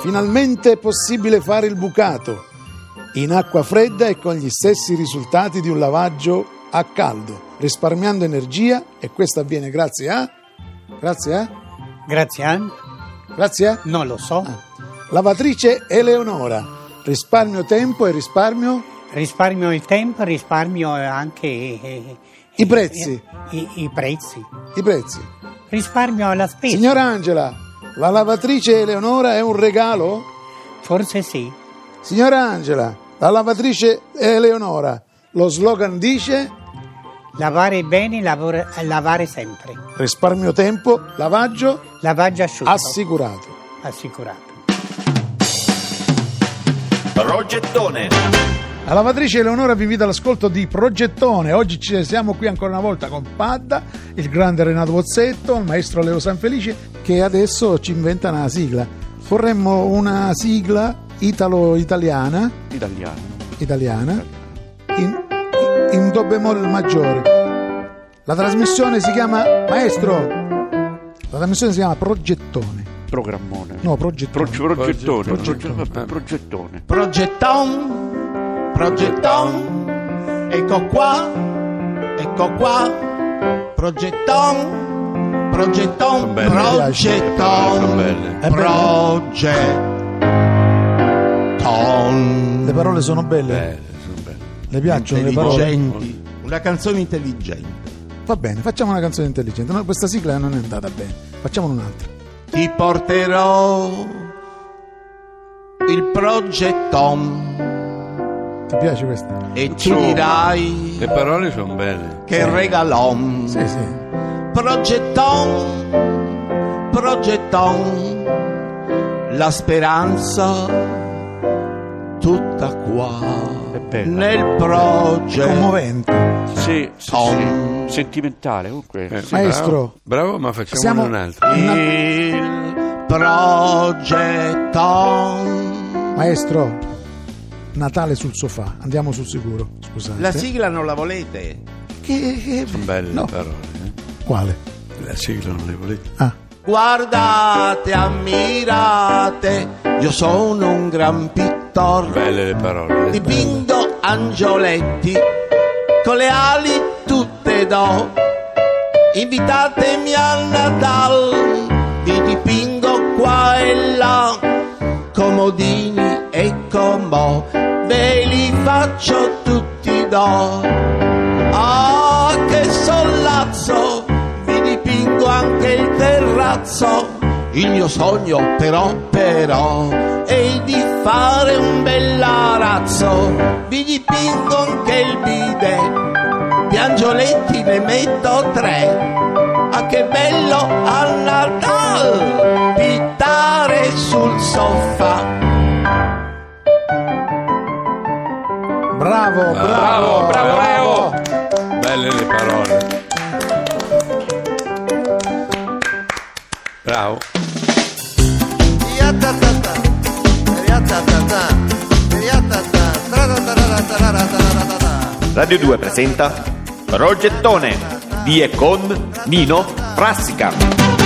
Finalmente è possibile fare il bucato in acqua fredda e con gli stessi risultati di un lavaggio a caldo, risparmiando energia e questo avviene grazie a... Grazie a... Grazie a... Grazie a... Non lo so. Lavatrice Eleonora, risparmio tempo e risparmio... Risparmio il tempo, risparmio anche... eh, I prezzi. I, i prezzi. I prezzi. Risparmio la spesa. Signora Angela, la lavatrice Eleonora è un regalo? Forse sì. Signora Angela, la lavatrice Eleonora, lo slogan dice Lavare bene, lavora- lavare sempre. risparmio tempo, lavaggio Lavaggio asciutto. assicurato. assicurato. Progettone. La lavatrice Eleonora vi invita all'ascolto di Progettone. Oggi ci siamo qui ancora una volta con Padda, il grande Renato Bozzetto, il maestro Leo Sanfelice, che adesso ci inventa una sigla. Vorremmo una sigla italo-italiana, italiano. italiana, in, in do bemolle maggiore. La trasmissione si chiama Maestro. La trasmissione si chiama Progettone. Programmone. No, Progettone. Pro- progettone. Progettone. Proge- progettone. Progetton, progetton, ecco qua, ecco qua, progetton, progetton, belle. progetton, Sono belle. È progetton. Le parole sono belle. Belle, sono belle. Le piacciono le parole? Intelligenti, una canzone intelligente. Va bene, facciamo una canzone intelligente. No, questa sigla non è andata bene. Facciamone un'altra. Ti porterò il progetton Ti piace questa? e ci dirai Le parole sono belle. che regalon. Sì, sì. Progetton, progetton, la speranza tutta qua È bella. nel progetto. Commovente. Sì, sì, sì. Sentimentale, comunque. Sì, Maestro, Bravo, ma facciamo Siamo- un'altra. Il progetton. maestro, Natale sul sofà. Andiamo sul sicuro. Scusate. La sigla non la volete? Che, che- Sono belle No. le parole. eh. Quale? La sigla non le volete? Ah, Guardate, ammirate, io sono un gran pittore. Belle le parole. eh. Dipingo angioletti con le ali tutte do. Invitatemi a Natal, vi dipingo qua e là, comodini e comò, ve li faccio tutti do. Ah, che sollazzo, vi dipingo anche il terrazzo. Il mio sogno però, però, è di fare un bell'arazzo. Vi dipingo anche il bidet, di angioletti ne metto tre. Ah, che bello a Natale, bravo, bravo, bravo, Leo. Belle le parole. Bravo. Radio 2 presenta Progettone di e con Nino Frassica.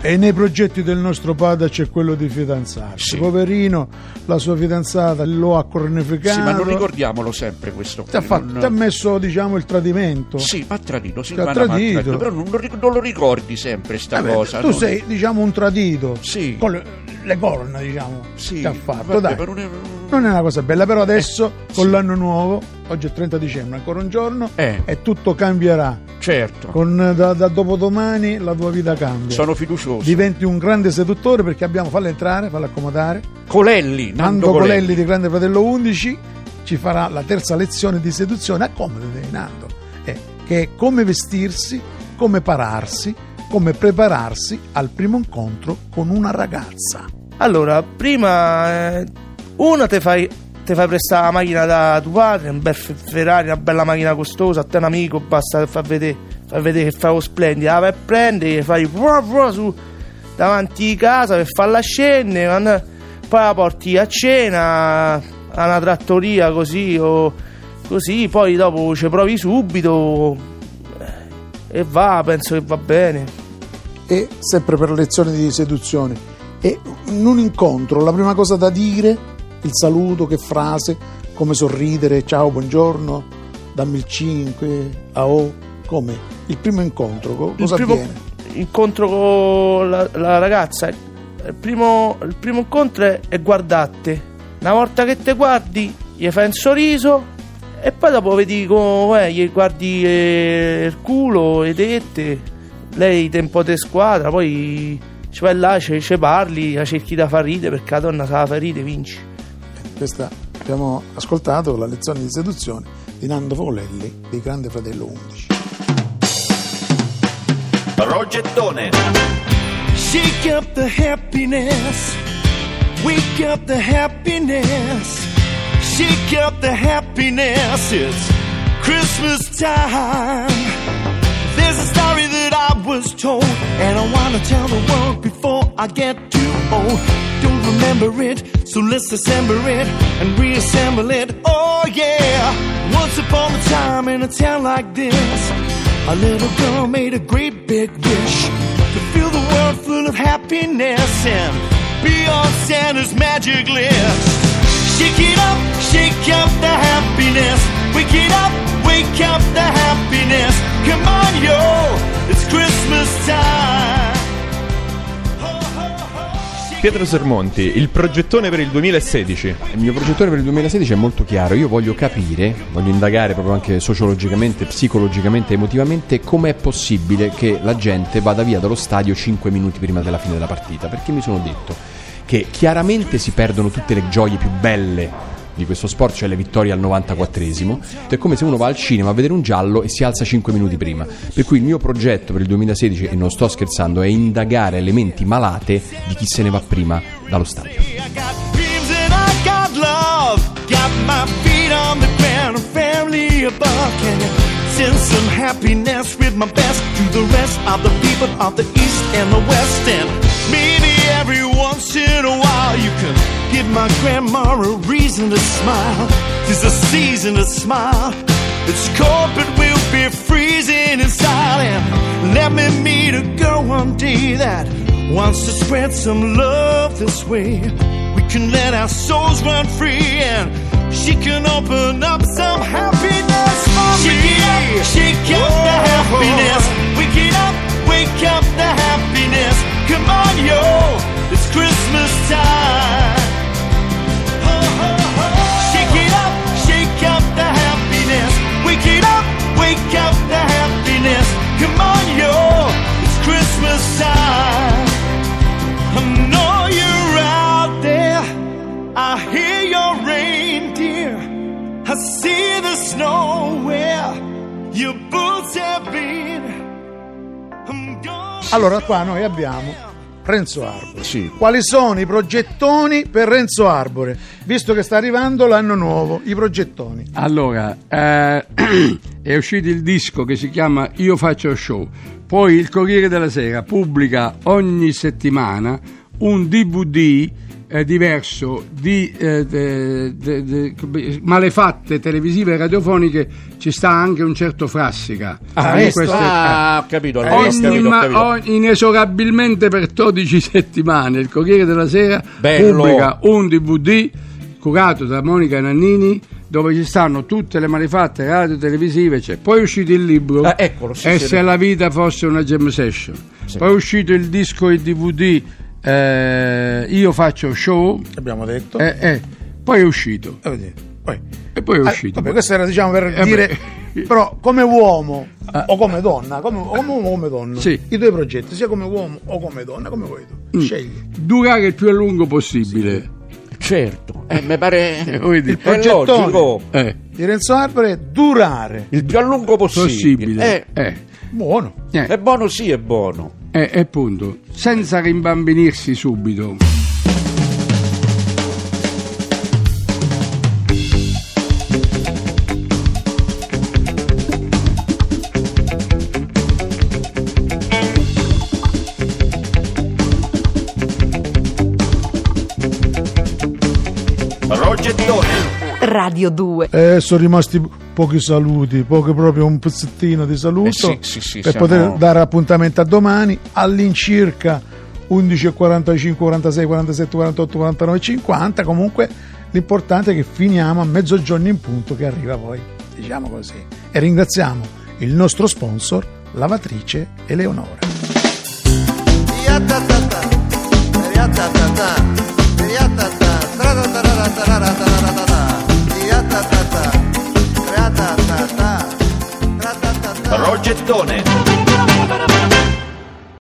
E nei progetti del nostro padre c'è quello di fidanzarsi. Poverino, la sua fidanzata lo ha cornificato. Sì, ma non ricordiamolo sempre questo. Ti ha, fatto- non- ti ha messo, diciamo, il tradimento. Sì, ma ha tradito, sì, ma tradito. tradito, però non, non lo ricordi sempre sta Vabbè, cosa. tu no? sei, diciamo, un tradito. Sì. Con le, le corna, diciamo. Sì, Ti ha fatto, vabbè, dai. non è- Non una cosa bella, però adesso Eh, con sì. l'anno nuovo, oggi è il 30 dicembre, ancora un giorno, Eh. e tutto cambierà. Certo, Con, da, da dopodomani la tua vita cambia. sono fiducioso. Diventi un grande seduttore perché abbiamo, fallo entrare, fallo accomodare. Colelli, Nando, Nando Colelli. Colelli di Grande Fratello 11 ci farà la terza lezione di seduzione. Accomodati, Nando. Eh, che è come vestirsi, come pararsi, come prepararsi al primo incontro con una ragazza. Allora, prima eh, uno ti fai, te fai prestare la macchina da tuo padre, un bel Fe- Ferrari, una bella macchina costosa, a te un amico, basta far vedere, far vedere che fai lo splendido, la vai a prendere, fai vua, vua su davanti a casa per farla scendere, poi la porti a cena, a una trattoria così o così, poi dopo ci provi subito eh, e va, penso che va bene. e sempre per lezioni di seduzione. E in un incontro la prima cosa da dire, il saluto, che frase, come sorridere, ciao, buongiorno, dammi il 5, a o, come? Il primo incontro, co- Il cosa primo avviene? incontro con la, la ragazza, il primo, il primo incontro è, è guardarti. Una volta che te guardi, gli fai un sorriso e poi dopo vedi come gli guardi eh, il culo, le tette, lei te un po' di squadra, poi ci vai là, ci, parli, la cerchi da far ridere perché la donna sa far ridere, vinci. Questa abbiamo ascoltato la lezione di seduzione di Nando Folelli di Grande Fratello 11. Progettone. Shake up the happiness. Wake up the happiness. Shake up the happiness. It's Christmas time. There's a story that I was told, and I want to tell the world before I get too old. Don't remember it, so let's assemble it and reassemble it. Oh, yeah. Once upon a time in a town like this, a little girl made a great big wish to fill the world full of happiness and be on Santa's magic list. Shake it up, shake up the happiness. Wake it up, wake up the happiness. Come on, yo, it's Christmas time. Pietro Sermonti, il progettone per il 2016. Il mio progettore per il 2016 è molto chiaro, io voglio capire, voglio indagare proprio anche sociologicamente, psicologicamente, emotivamente com'è possibile che la gente vada via dallo stadio 5 minuti prima della fine della partita, perché mi sono detto che chiaramente si perdono tutte le gioie più belle di questo sport, cioè le vittorie al 94esimo. È come se uno va al cinema a vedere un giallo e si alza 5 minuti prima. Per cui il mio progetto per il 2016, e non sto scherzando, è indagare elementi malate di chi se ne va prima dallo stadio. Send some happiness with my best to the rest of the people of the East and the West? And maybe every once in a while you can give my grandma a reason to smile. Tis a season to smile. It's cold, but we'll be freezing inside. And let me meet a girl one day that wants to spread some love this way. We can let our souls run free and she can open up some happiness for me. Shake it up, shake up the oh. happiness. Wake it up, wake up the happiness. Come on, yo, it's Christmas time. Allora qua noi abbiamo Renzo Arbore. Sì. Quali sono i progettoni per Renzo Arbore? Visto che sta arrivando l'anno nuovo, i progettoni. Allora, eh, è uscito il disco che si chiama Io faccio show. Poi il Corriere della Sera pubblica ogni settimana un DVD eh, diverso di eh, de- de- de- malefatte televisive e radiofoniche. Ci sta anche un certo Frassica. Ah, queste- Ah, ho capito, eh, ho capito, ho capito. ogni- inesorabilmente per 12 settimane il Corriere della Sera Bello. pubblica un DVD curato da Monica Nannini dove ci stanno tutte le malefatte radio televisive c'è. poi è uscito il libro Ah, eccolo, sì, e sì, se sì. la vita fosse una jam session poi è uscito il disco e DVD eh, io faccio show Abbiamo detto. eh, eh, poi è uscito Eh, poi- e poi è Ah, uscito vabbè, questo era diciamo per Eh, dire, però come uomo o come donna, come, come uomo o come donna, Sì. i tuoi progetti, sia come uomo o come donna, come vuoi tu, Mm. scegli. durare il più a lungo possibile Certo, eh, mi pare Eh? Il logico. Eh, di Renzo Arbore è durare, Il più a lungo possibile. possibile Eh, buono. è buono, sì, è buono. E e appunto, senza rimbambinirsi subito. Progettone. Radio 2. Eh, sono rimasti pochi saluti, pochi proprio un pezzettino di saluto Eh sì, sì, sì, per siamo- poter dare appuntamento a domani all'incirca 11 45, 46, 47, 48, 49, 50. Comunque l'importante è che finiamo a mezzogiorno in punto che arriva poi, diciamo così. E ringraziamo il nostro sponsor, lavatrice Eleonora. Progettone